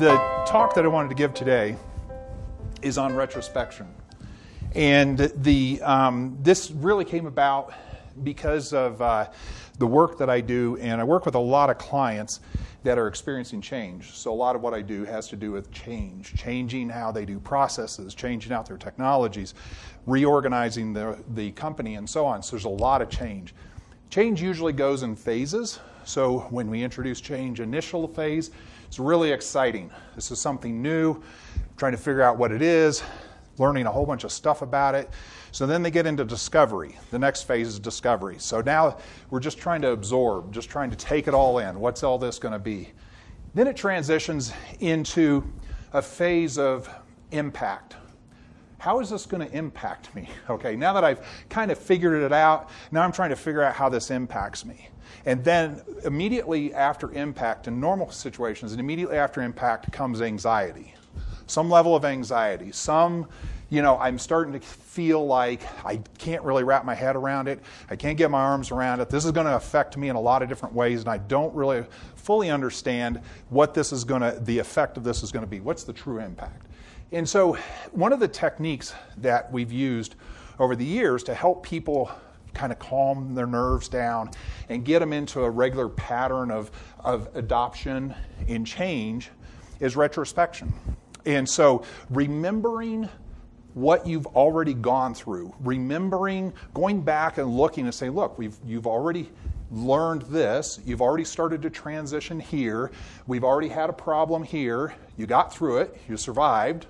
the talk that I wanted to give today is on retrospection. And the, um, this really came about because of uh, the work that I do, and I work with a lot of clients that are experiencing change. So, a lot of what I do has to do with change, changing how they do processes, changing out their technologies, reorganizing the, the company, and so on. So, there's a lot of change. Change usually goes in phases. So, when we introduce change, initial phase, it's really exciting. This is something new, trying to figure out what it is, learning a whole bunch of stuff about it. So then they get into discovery. The next phase is discovery. So now we're just trying to absorb, just trying to take it all in. What's all this going to be? Then it transitions into a phase of impact. How is this going to impact me? Okay, now that I've kind of figured it out, now I'm trying to figure out how this impacts me. And then immediately after impact, in normal situations, and immediately after impact comes anxiety. Some level of anxiety, some you know, I'm starting to feel like I can't really wrap my head around it. I can't get my arms around it. This is going to affect me in a lot of different ways, and I don't really fully understand what this is going to, the effect of this is going to be. What's the true impact? And so, one of the techniques that we've used over the years to help people kind of calm their nerves down and get them into a regular pattern of, of adoption and change is retrospection. And so, remembering what you've already gone through, remembering, going back and looking and saying, look, we've, you've already learned this, you've already started to transition here, we've already had a problem here, you got through it, you survived.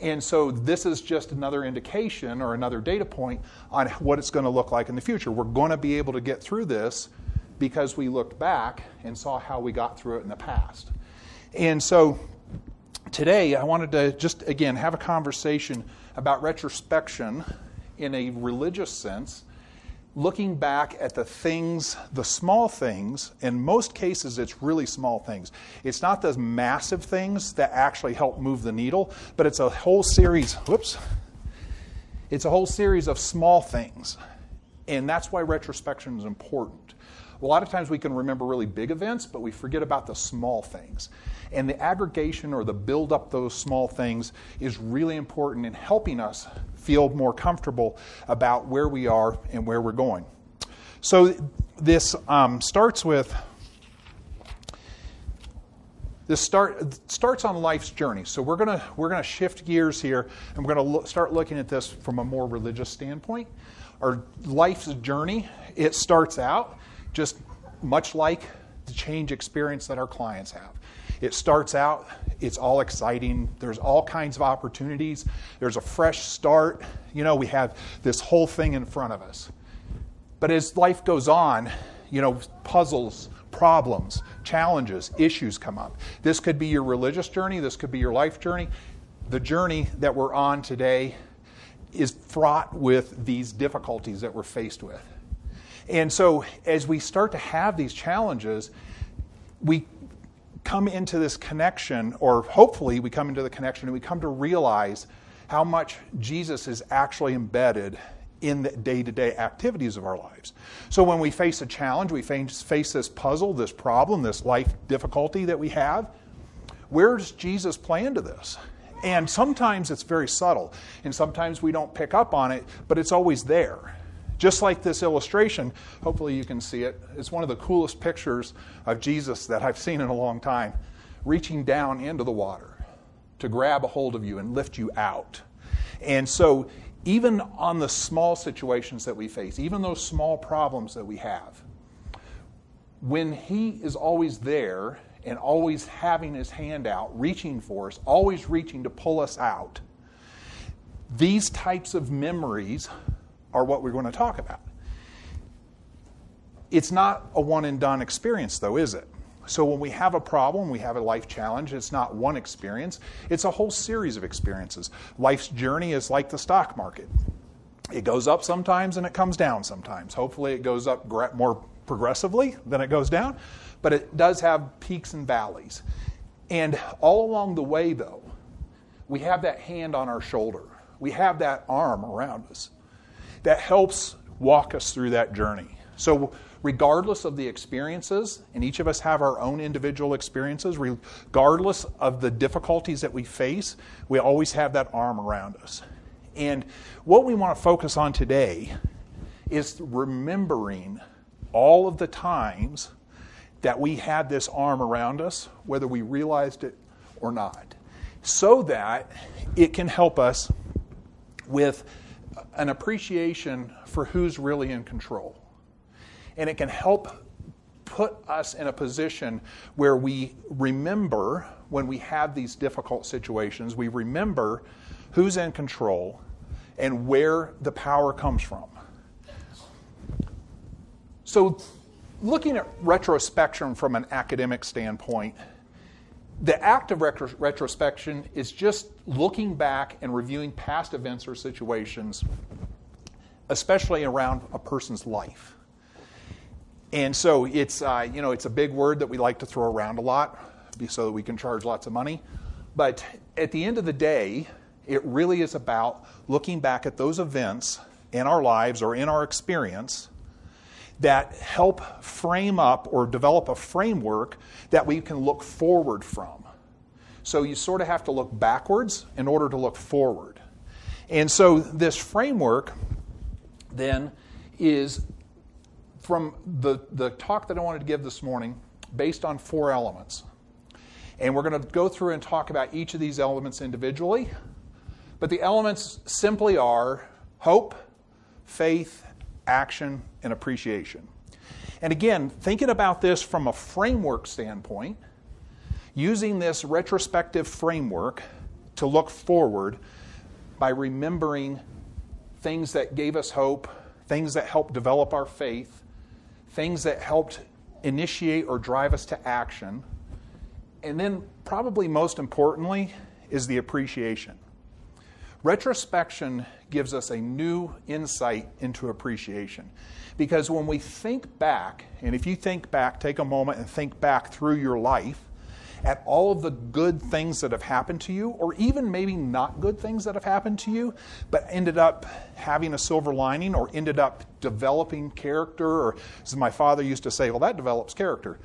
And so this is just another indication or another data point on what it's going to look like in the future. We're going to be able to get through this because we looked back and saw how we got through it in the past. And so today I wanted to just again have a conversation about retrospection in a religious sense, looking back at the things, the small things. In most cases, it's really small things. It's not the massive things that actually help move the needle, but it's a whole series, whoops, it's a whole series of small things. And that's why retrospection is important. A lot of times we can remember really big events, but we forget about the small things. And the aggregation or the build up those small things is really important in helping us feel more comfortable about where we are and where we're going. So this um, starts with this start starts on life's journey. So we're gonna we're gonna shift gears here, and we're gonna lo- start looking at this from a more religious standpoint. Our life's journey it starts out just much like the change experience that our clients have. It starts out, it's all exciting. There's all kinds of opportunities. There's a fresh start. You know, we have this whole thing in front of us. But as life goes on, you know, puzzles, problems, challenges, issues come up. This could be your religious journey, this could be your life journey. The journey that we're on today is fraught with these difficulties that we're faced with. And so, as we start to have these challenges, we come into this connection, or hopefully we come into the connection and we come to realize how much Jesus is actually embedded in the day to day activities of our lives. So when we face a challenge, we face, face this puzzle, this problem, this life difficulty that we have, where does Jesus play into this? And sometimes it's very subtle, and sometimes we don't pick up on it, but it's always there. Just like this illustration, hopefully you can see it. It's one of the coolest pictures of Jesus that I've seen in a long time, reaching down into the water to grab a hold of you and lift you out. And so, even on the small situations that we face, even those small problems that we have, when He is always there and always having His hand out, reaching for us, always reaching to pull us out, these types of memories are what we're going to talk about. It's not a one and done experience, though, is it? So when we have a problem, we have a life challenge, it's not one experience, it's a whole series of experiences. Life's journey is like the stock market. It goes up sometimes and it comes down sometimes. Hopefully, it goes up more progressively than it goes down, but it does have peaks and valleys. And all along the way, though, we have that hand on our shoulder, we have that arm around us that helps walk us through that journey. So regardless of the experiences, and each of us have our own individual experiences, regardless of the difficulties that we face, we always have that arm around us. And what we want to focus on today is remembering all of the times that we had this arm around us, whether we realized it or not, so that it can help us with an appreciation for who's really in control. And it can help put us in a position where we remember when we have these difficult situations, we remember who's in control and where the power comes from. So, looking at retrospection from an academic standpoint, the act of retro- retrospection is just looking back and reviewing past events or situations, especially around a person's life. And so it's, uh, you know, it's a big word that we like to throw around a lot so that we can charge lots of money. But at the end of the day, it really is about looking back at those events in our lives or in our experience that help frame up or develop a framework that we can look forward from. So you sort of have to look backwards in order to look forward. And so this framework then is from the, the talk that I wanted to give this morning based on four elements. And we're going to go through and talk about each of these elements individually. But the elements simply are hope, faith, action, and appreciation. And again, thinking about this from a framework standpoint, using this retrospective framework to look forward by remembering things that gave us hope, things that helped develop our faith, things that helped initiate or drive us to action. And then, probably most importantly, is the appreciation. Retrospection gives us a new insight into appreciation. Because when we think back, and if you think back, take a moment and think back through your life at all of the good things that have happened to you, or even maybe not good things that have happened to you, but ended up having a silver lining or ended up developing character, or as my father used to say, well, that develops character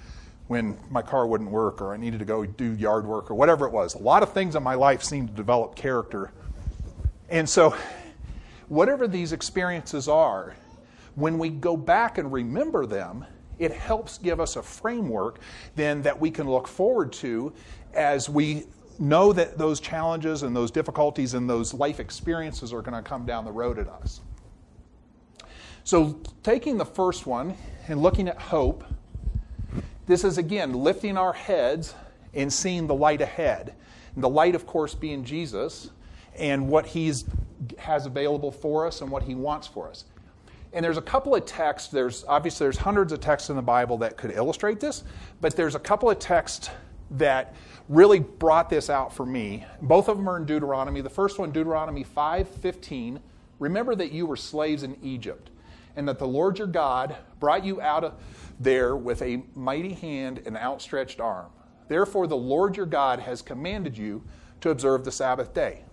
when my car wouldn't work or I needed to go do yard work or whatever it was. A lot of things in my life seemed to develop character and so, whatever these experiences are, when we go back and remember them, it helps give us a framework then that we can look forward to as we know that those challenges and those difficulties and those life experiences are going to come down the road at us. So, taking the first one and looking at hope, this is again lifting our heads and seeing the light ahead. And the light, of course, being Jesus and what he has available for us and what he wants for us. And there's a couple of texts, there's obviously there's hundreds of texts in the Bible that could illustrate this, but there's a couple of texts that really brought this out for me. Both of them are in Deuteronomy. The first one, Deuteronomy 5:15, remember that you were slaves in Egypt and that the Lord your God brought you out of there with a mighty hand and outstretched arm. Therefore the Lord your God has commanded you to observe the Sabbath day.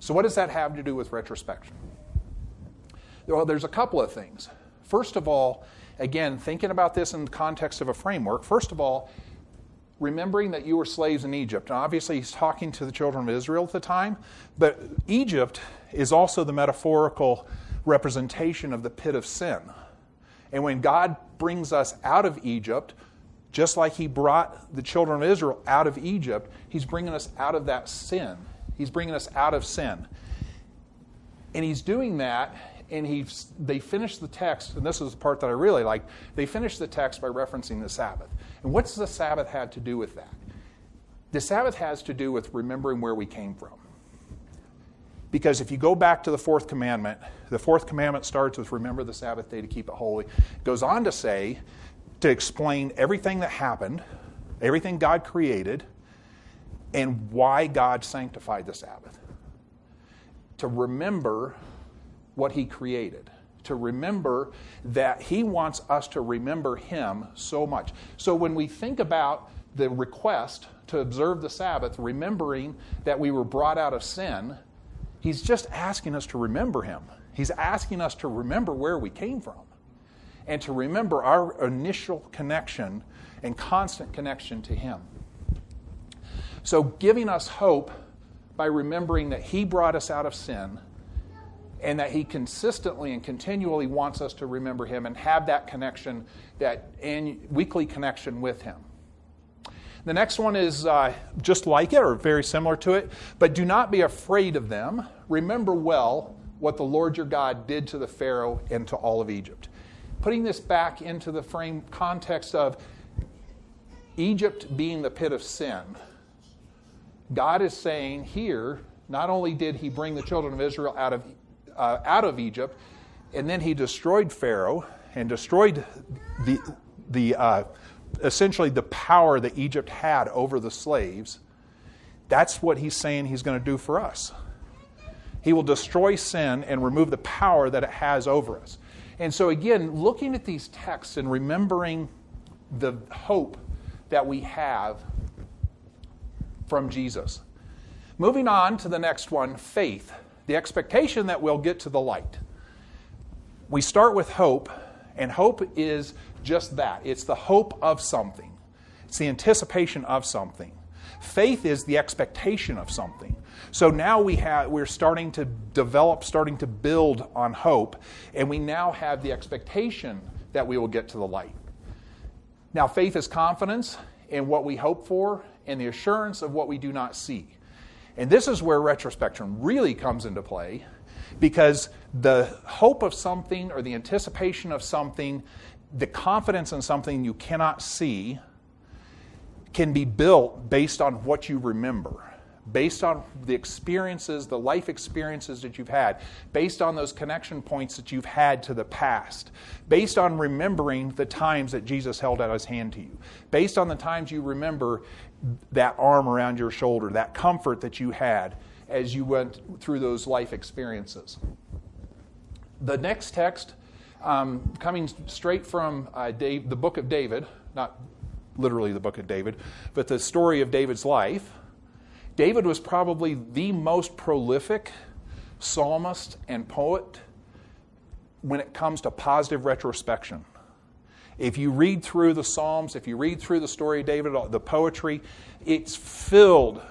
So, what does that have to do with retrospection? Well, there's a couple of things. First of all, again, thinking about this in the context of a framework, first of all, remembering that you were slaves in Egypt. And obviously, he's talking to the children of Israel at the time, but Egypt is also the metaphorical representation of the pit of sin. And when God brings us out of Egypt, just like he brought the children of Israel out of Egypt, he's bringing us out of that sin. He's bringing us out of sin. And he's doing that, and he's, they finish the text, and this is the part that I really like. They finish the text by referencing the Sabbath. And what's the Sabbath had to do with that? The Sabbath has to do with remembering where we came from. Because if you go back to the fourth commandment, the fourth commandment starts with remember the Sabbath day to keep it holy. It goes on to say, to explain everything that happened, everything God created, and why God sanctified the Sabbath. To remember what He created, to remember that He wants us to remember Him so much. So when we think about the request to observe the Sabbath, remembering that we were brought out of sin, He's just asking us to remember Him. He's asking us to remember where we came from. and to remember our initial connection and constant connection to Him. So, giving us hope by remembering that He brought us out of sin and that He consistently and continually wants us to remember Him and have that connection, that weekly connection with Him. The next one is uh, just like it or very similar to it, but do not be afraid of them. Remember well what the Lord your God did to the Pharaoh and to all of Egypt. Putting this back into the frame context of Egypt being the pit of sin, God is saying here, not only did he bring the children of Israel out of, uh, out of Egypt, and then he destroyed Pharaoh and destroyed the, the uh, essentially the power that Egypt had over the slaves. That's what he's saying he's going to do for us. He will destroy sin and remove the power that it has over us. And so, again, looking at these texts and remembering the hope that we have from Jesus. Moving on to the next one faith, the expectation that we'll get to the light. We start with hope, and hope is just that it's the hope of something, it's the anticipation of something. Faith is the expectation of something. So now we have, we're starting to develop, starting to build on hope, and we now have the expectation that we will get to the light. Now, faith is confidence in what we hope for and the assurance of what we do not see. And this is where retrospection really comes into play because the hope of something or the anticipation of something, the confidence in something you cannot see, can be built based on what you remember based on the experiences, the life experiences that you've had, based on those connection points that you've had to the past, based on remembering the times that Jesus held out his hand to you, based on the times you remember that arm around your shoulder, that comfort that you had as you went through those life experiences. The next text, um, coming straight from uh, Dave, the book of David, not literally the book of David, but the story of David's life. David was probably the most prolific psalmist and poet when it comes to positive retrospection. If you read through the Psalms, if you read through the story of David, the poetry, it's filled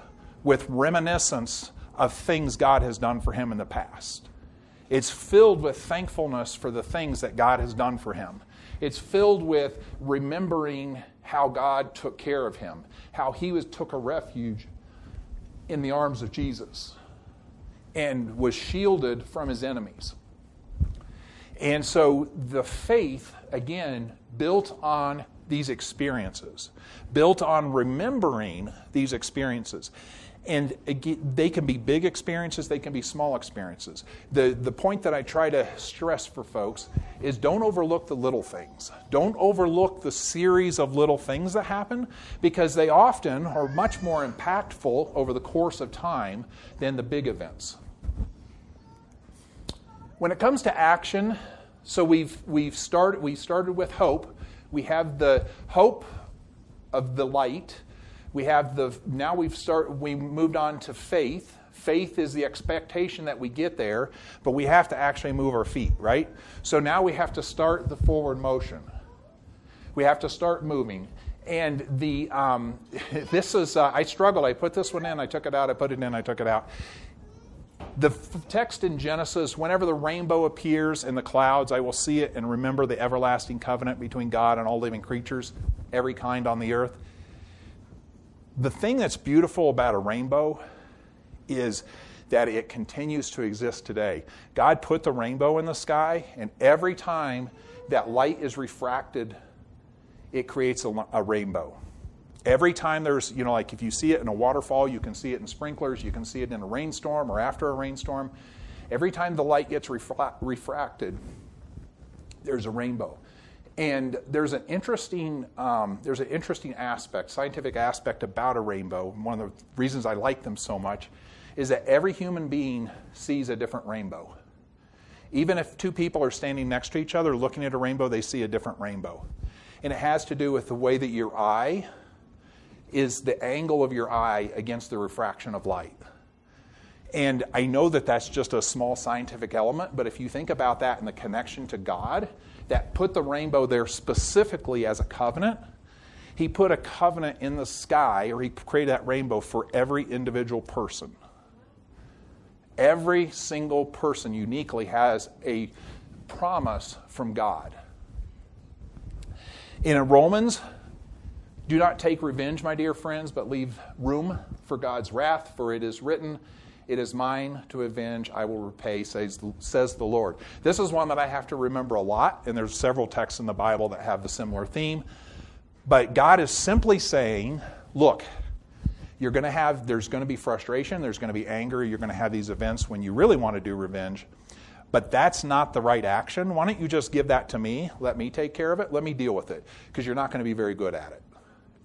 with reminiscence of things God has done for him in the past. It's filled with thankfulness for the things that God has done for him. It's filled with remembering how God took care of him, how he was, took a refuge in the arms of Jesus and was shielded from his enemies. And so the faith, again, built on these experiences, built on remembering these experiences. And they can be big experiences, they can be small experiences. The, the point that I try to stress for folks is don't overlook the little things. Don't overlook the series of little things that happen because they often are much more impactful over the course of time than the big events. When it comes to action, so we've, we've started, we started with hope. We have the hope of the light we have the now we've start we moved on to faith. Faith is the expectation that we get there, but we have to actually move our feet, right? So now we have to start the forward motion. We have to start moving. And the um, this is uh, I struggled. I put this one in, I took it out, I put it in, I took it out. The f- text in Genesis, whenever the rainbow appears in the clouds, I will see it and remember the everlasting covenant between God and all living creatures, every kind on the earth the thing that's beautiful about a rainbow is that it continues to exist today. God put the rainbow in the sky, and every time that light is refracted, it creates a, a, rainbow. Every time there's, you know, like if you see it in a waterfall, you can see it in sprinklers, you can see it in a rainstorm or after a rainstorm. Every time the light gets refra- refracted, there's a rainbow. And there's an interesting um, there's an interesting aspect, scientific aspect about a rainbow. One of the reasons I like them so much is that every human being sees a different rainbow. Even if two people are standing next to each other looking at a rainbow, they see a different rainbow. And it has to do with the way that your eye is the angle of your eye against the refraction of light. And I know that that's just a small scientific element, but if you think about that in the connection to God, that put the rainbow there specifically as a covenant. He put a covenant in the sky, or he created that rainbow for every individual person. Every single person uniquely has a promise from God. In Romans, do not take revenge, my dear friends, but leave room for God's wrath, for it is written, It is mine to avenge, I will repay, says, says the Lord. This is one that I have to remember a lot, and there's several texts in the Bible that have the similar theme. But God is simply saying, Look, you're going to have, there's going to be frustration, there's going to be anger, you're going to have these events when you really want to do revenge. But that's not the right action. Why don't you just give that to me? Let me take care of it. Let me deal with it. Because you're not going to be very good at it.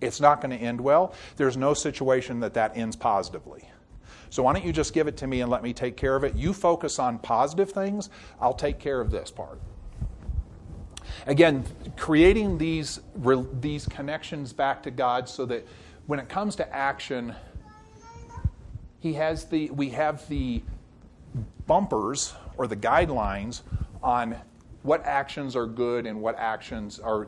It's not going to end well. There's no situation that that ends positively. So why don't you just give it to me and let me take care of it? You focus on positive things, I'll take care of this part. Again, creating these, these connections back to God so that when it comes to action, he has the, we have the bumpers or the guidelines on what actions are good and what actions are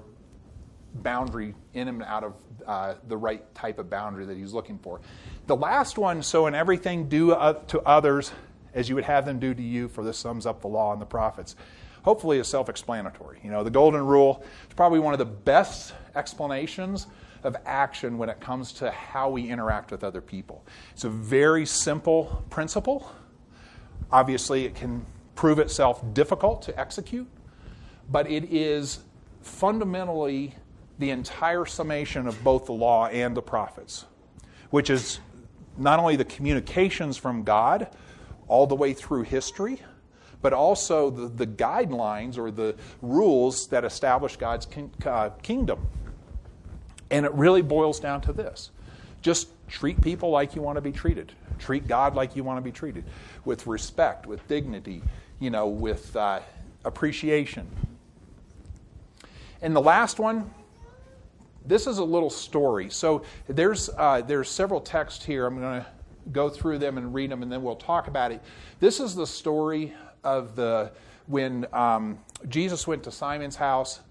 boundary in and out of uh, the right type of boundary that he's looking for. The last one, so in everything, do uh, to others as you would have them do to you, for this sums up the law and the prophets. Hopefully, is self explanatory. You know, the golden rule is probably one of the best explanations of action when it comes to how we interact with other people. It's a very simple principle. Obviously, it can prove itself difficult to execute, but it is fundamentally the entire summation of both the law and the prophets, which is not only the communications from God all the way through history, but also the, the guidelines or the rules that establish God's uh, kingdom. And it really boils down to this just treat people like you want to be treated, treat God like you want to be treated, with respect, with dignity, you know, with uh, appreciation. And the last one, this is a little story. So there's, uh, there's several texts here. I'm going to go through them and read them, and then we'll talk about it. This is the story of the when um, Jesus went to Simon's house,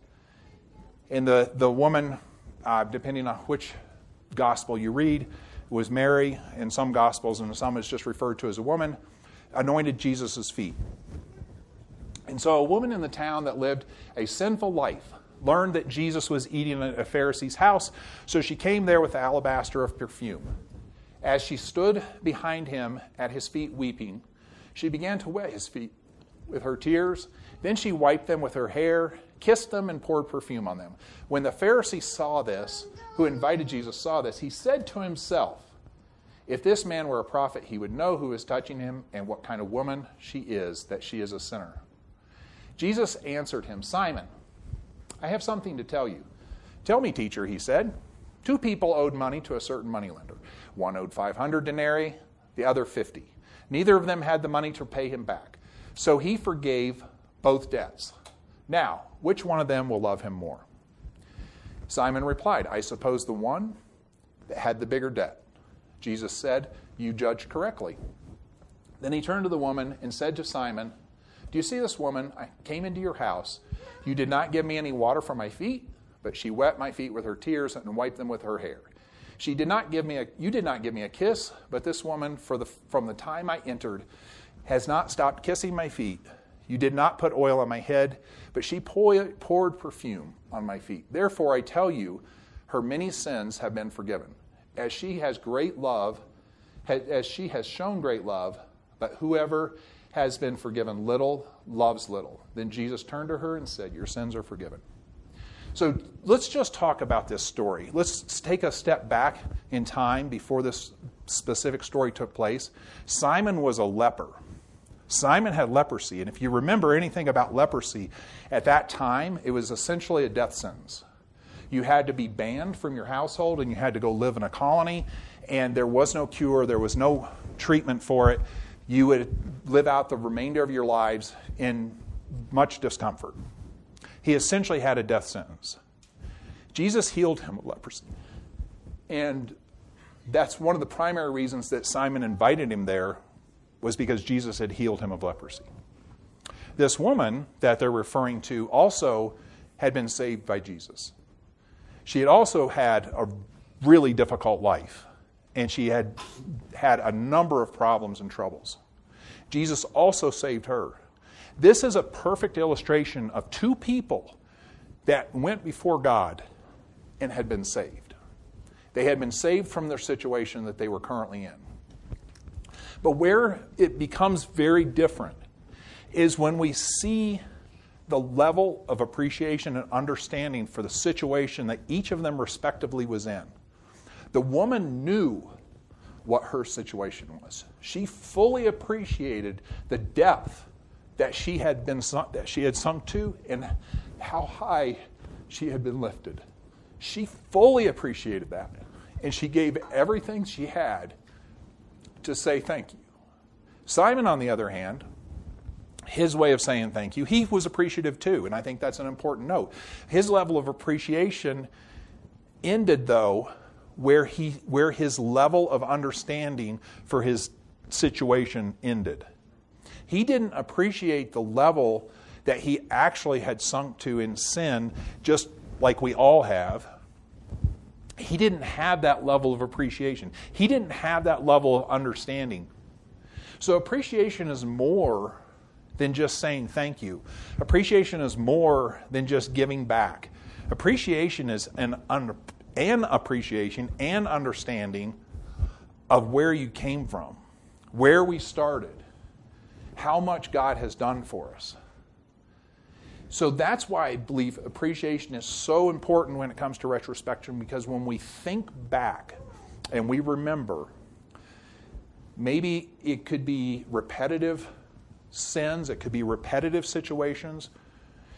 and the, the woman, uh, depending on which gospel you read, was Mary. In some gospels, and in some is just referred to as a woman, anointed Jesus' feet. And so a woman in the town that lived a sinful life learned that Jesus was eating at a Pharisee's house, so she came there with the alabaster of perfume. As she stood behind him at his feet weeping, she began to wet his feet with her tears. Then she wiped them with her hair, kissed them, and poured perfume on them. When the Pharisee saw this, who invited Jesus saw this, he said to himself, If this man were a prophet, he would know who is touching him and what kind of woman she is, that she is a sinner. Jesus answered him, Simon, I have something to tell you. Tell me, teacher, he said. Two people owed money to a certain moneylender. One owed 500 denarii, the other 50. Neither of them had the money to pay him back. So he forgave both debts. Now, which one of them will love him more? Simon replied, I suppose the one that had the bigger debt. Jesus said, You judged correctly. Then he turned to the woman and said to Simon, Do you see this woman? I came into your house. You did not give me any water for my feet, but she wet my feet with her tears and wiped them with her hair. She did not give me a, you did not give me a kiss, but this woman, the, from the time I entered, has not stopped kissing my feet. You did not put oil on my head, but she poured perfume on my feet. Therefore, I tell you, her many sins have been forgiven. As she has great love, as she has shown great love, but whoever has been forgiven little loves little. Then Jesus turned to her and said, Your sins are forgiven. So let's just talk about this story. Let's take a step back in time before this specific story took place. Simon was a leper. Simon had leprosy, and if you remember anything about leprosy, at that time it was essentially a death sentence. You had to be banned from your household and you had to go live in a colony, and there was no cure, there was no treatment for it you would live out the remainder of your lives in much discomfort. He essentially had a death sentence. Jesus healed him of leprosy. And that's one of the primary reasons that Simon invited him there was because Jesus had healed him of leprosy. this woman that they're referring to also had been saved by Jesus. She had also had a really difficult life, and she had had a number of problems and troubles. Jesus also saved her. This is a perfect illustration of two people that went before God and had been saved. They had been saved from their situation that they were currently in. But where it becomes very different is when we see the level of appreciation and understanding for the situation that each of them respectively was in. The woman knew what her situation was. She fully appreciated the depth that she had been sunk, that she had sunk to and how high she had been lifted. She fully appreciated that. And she gave everything she had to say thank you. Simon, on the other hand, his way of saying thank you, he was appreciative too, and I think that's an important note. His level of appreciation ended, though, where, he, where his level of understanding for his situation ended. He didn't appreciate the level that he actually had sunk to in sin, just like we all have. He didn't have that level of appreciation. He didn't have that level of understanding. So, appreciation is more than just saying thank you. Appreciation is more than just giving back. Appreciation is an, an appreciation and understanding of where you came from, where we started, how much God has done for us. So that's why I believe appreciation is so important when it comes to retrospection because when we think back and we remember, maybe it could be repetitive sins, it could be repetitive situations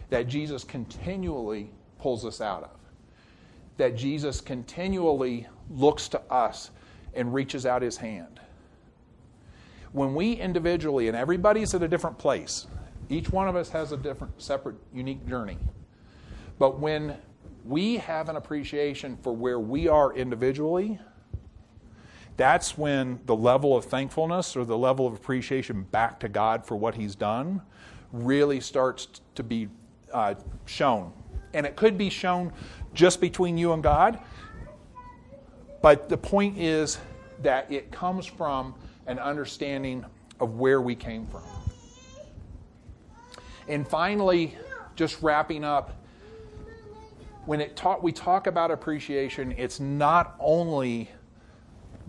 that Jesus continually pulls us out of. That Jesus continually looks to us and reaches out his hand. When we individually, and everybody's at a different place, each one of us has a different, separate, unique journey. But when we have an appreciation for where we are individually, that's when the level of thankfulness or the level of appreciation back to God for what He's done really starts to be uh, shown. And it could be shown just between you and God, but the point is that it comes from an understanding of where we came from. And finally, just wrapping up, when it talk, we talk about appreciation, it's not only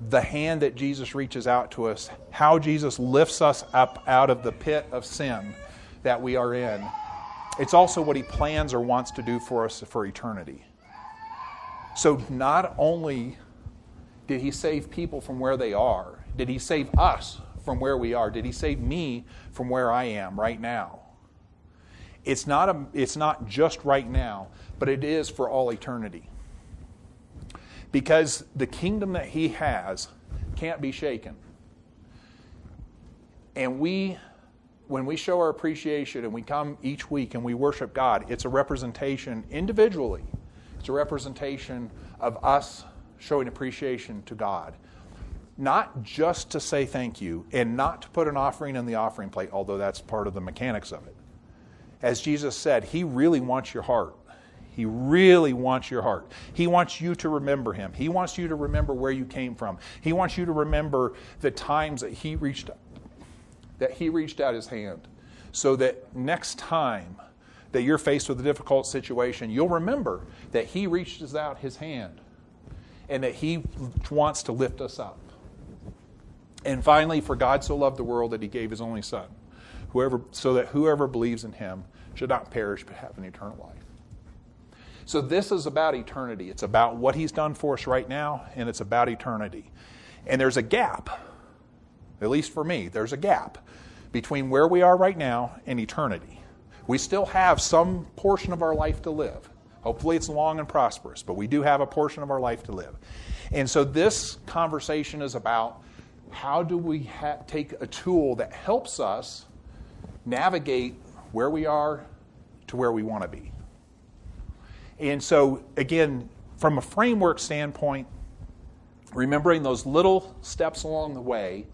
the hand that Jesus reaches out to us, how Jesus lifts us up out of the pit of sin that we are in. It's also what he plans or wants to do for us for eternity. So, not only did he save people from where they are, did he save us from where we are? Did he save me from where I am right now? It's not, a, it's not just right now, but it is for all eternity because the kingdom that he has can't be shaken. And we, when we show our appreciation and we come each week and we worship God, it's a representation individually, it's a representation of us showing appreciation to God. Not just to say thank you and not to put an offering in the offering plate, although that's part of the mechanics of it. As Jesus said, He really wants your heart. He really wants your heart. He wants you to remember him. He wants you to remember where you came from. He wants you to remember the times that he reached that he reached out his hand so that next time that you're faced with a difficult situation, you'll remember that he reaches out his hand and that he wants to lift us up. And finally, for God so loved the world that he gave his only son, whoever so that whoever believes in him should not perish but have an eternal life. So this is about eternity. It's about what he's done for us right now, and it's about eternity. And there's a gap, at least for me, there's a gap between where we are right now and eternity. We still have some portion of our life to live. Hopefully, it's long and prosperous, but we do have a portion of our life to live. And so, this conversation is about how do we ha- take a tool that helps us navigate where we are to where we want to be. And so, again, from a framework standpoint, remembering those little steps along the way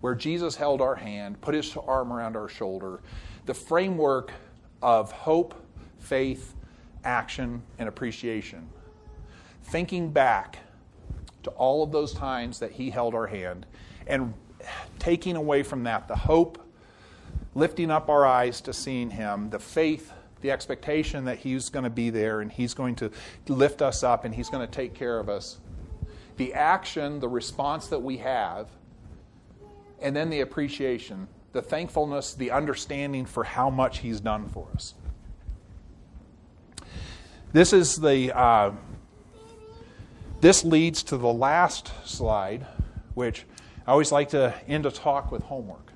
where Jesus held our hand, put his arm around our shoulder, the framework of hope, faith, action, and appreciation. Thinking back to all of those times that He held our hand and taking away from that the hope, lifting up our eyes to seeing Him, the faith, the expectation that He's going to be there and He's going to lift us up and He's going to take care of us, the action, the response that we have, and then the appreciation, the thankfulness, the understanding for how much He's done for us. This is the. Uh, this leads to the last slide, which I always like to end a talk with homework.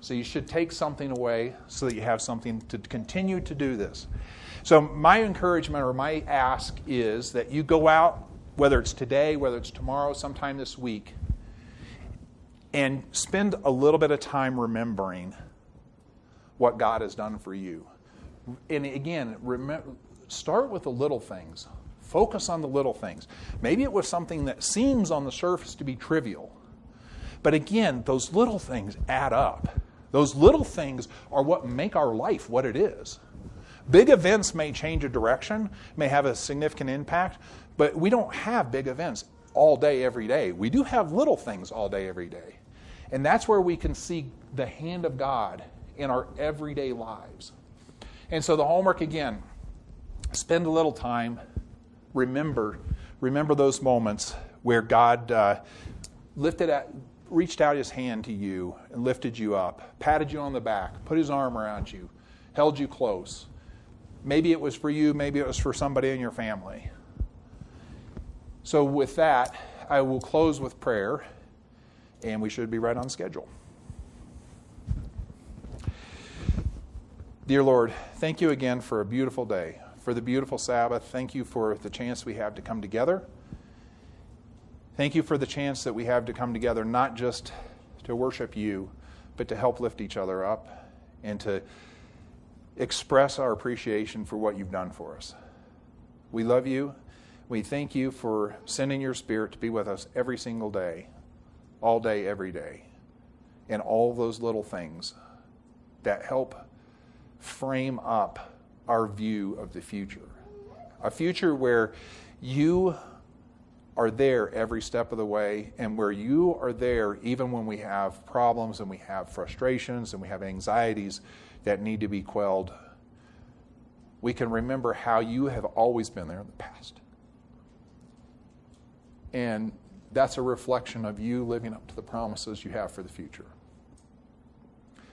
So you should take something away so that you have something to continue to do this. So my encouragement or my ask is that you go out, whether it's today, whether it's tomorrow, sometime this week, and spend a little bit of time remembering what God has done for you. And again, start with the little things. Focus on the little things. Maybe it was something that seems on the surface to be trivial. But again, those little things add up. Those little things are what make our life what it is. Big events may change a direction, may have a significant impact, but we don't have big events all day, every day. We do have little things all day, every day. And that's where we can see the hand of God in our everyday lives. And so the homework again spend a little time remember, remember those moments where God uh, lifted at, reached out his hand to you and lifted you up, patted you on the back, put his arm around you, held you close. Maybe it was for you, maybe it was for somebody in your family. So, with that, I will close with prayer, and we should be right on schedule. Dear Lord, thank you again for a beautiful day for the beautiful Sabbath. Thank you for the chance we have to come together. Thank you for the chance that we have to come together, not just to worship you, but to help lift each other up and to express our appreciation for what you've done for us. We love you. We thank you for sending your Spirit to be with us every single day, all day, every day, in all those little things that help frame up our view of the future. A future where you are there every step of the way, and where you are there even when we have problems and we have frustrations and we have anxieties that need to be quelled. We can remember how you have always been there in the past. And that's a reflection of you living up to the promises you have for the future.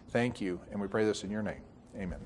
Thank you, and we pray this in your name. Amen.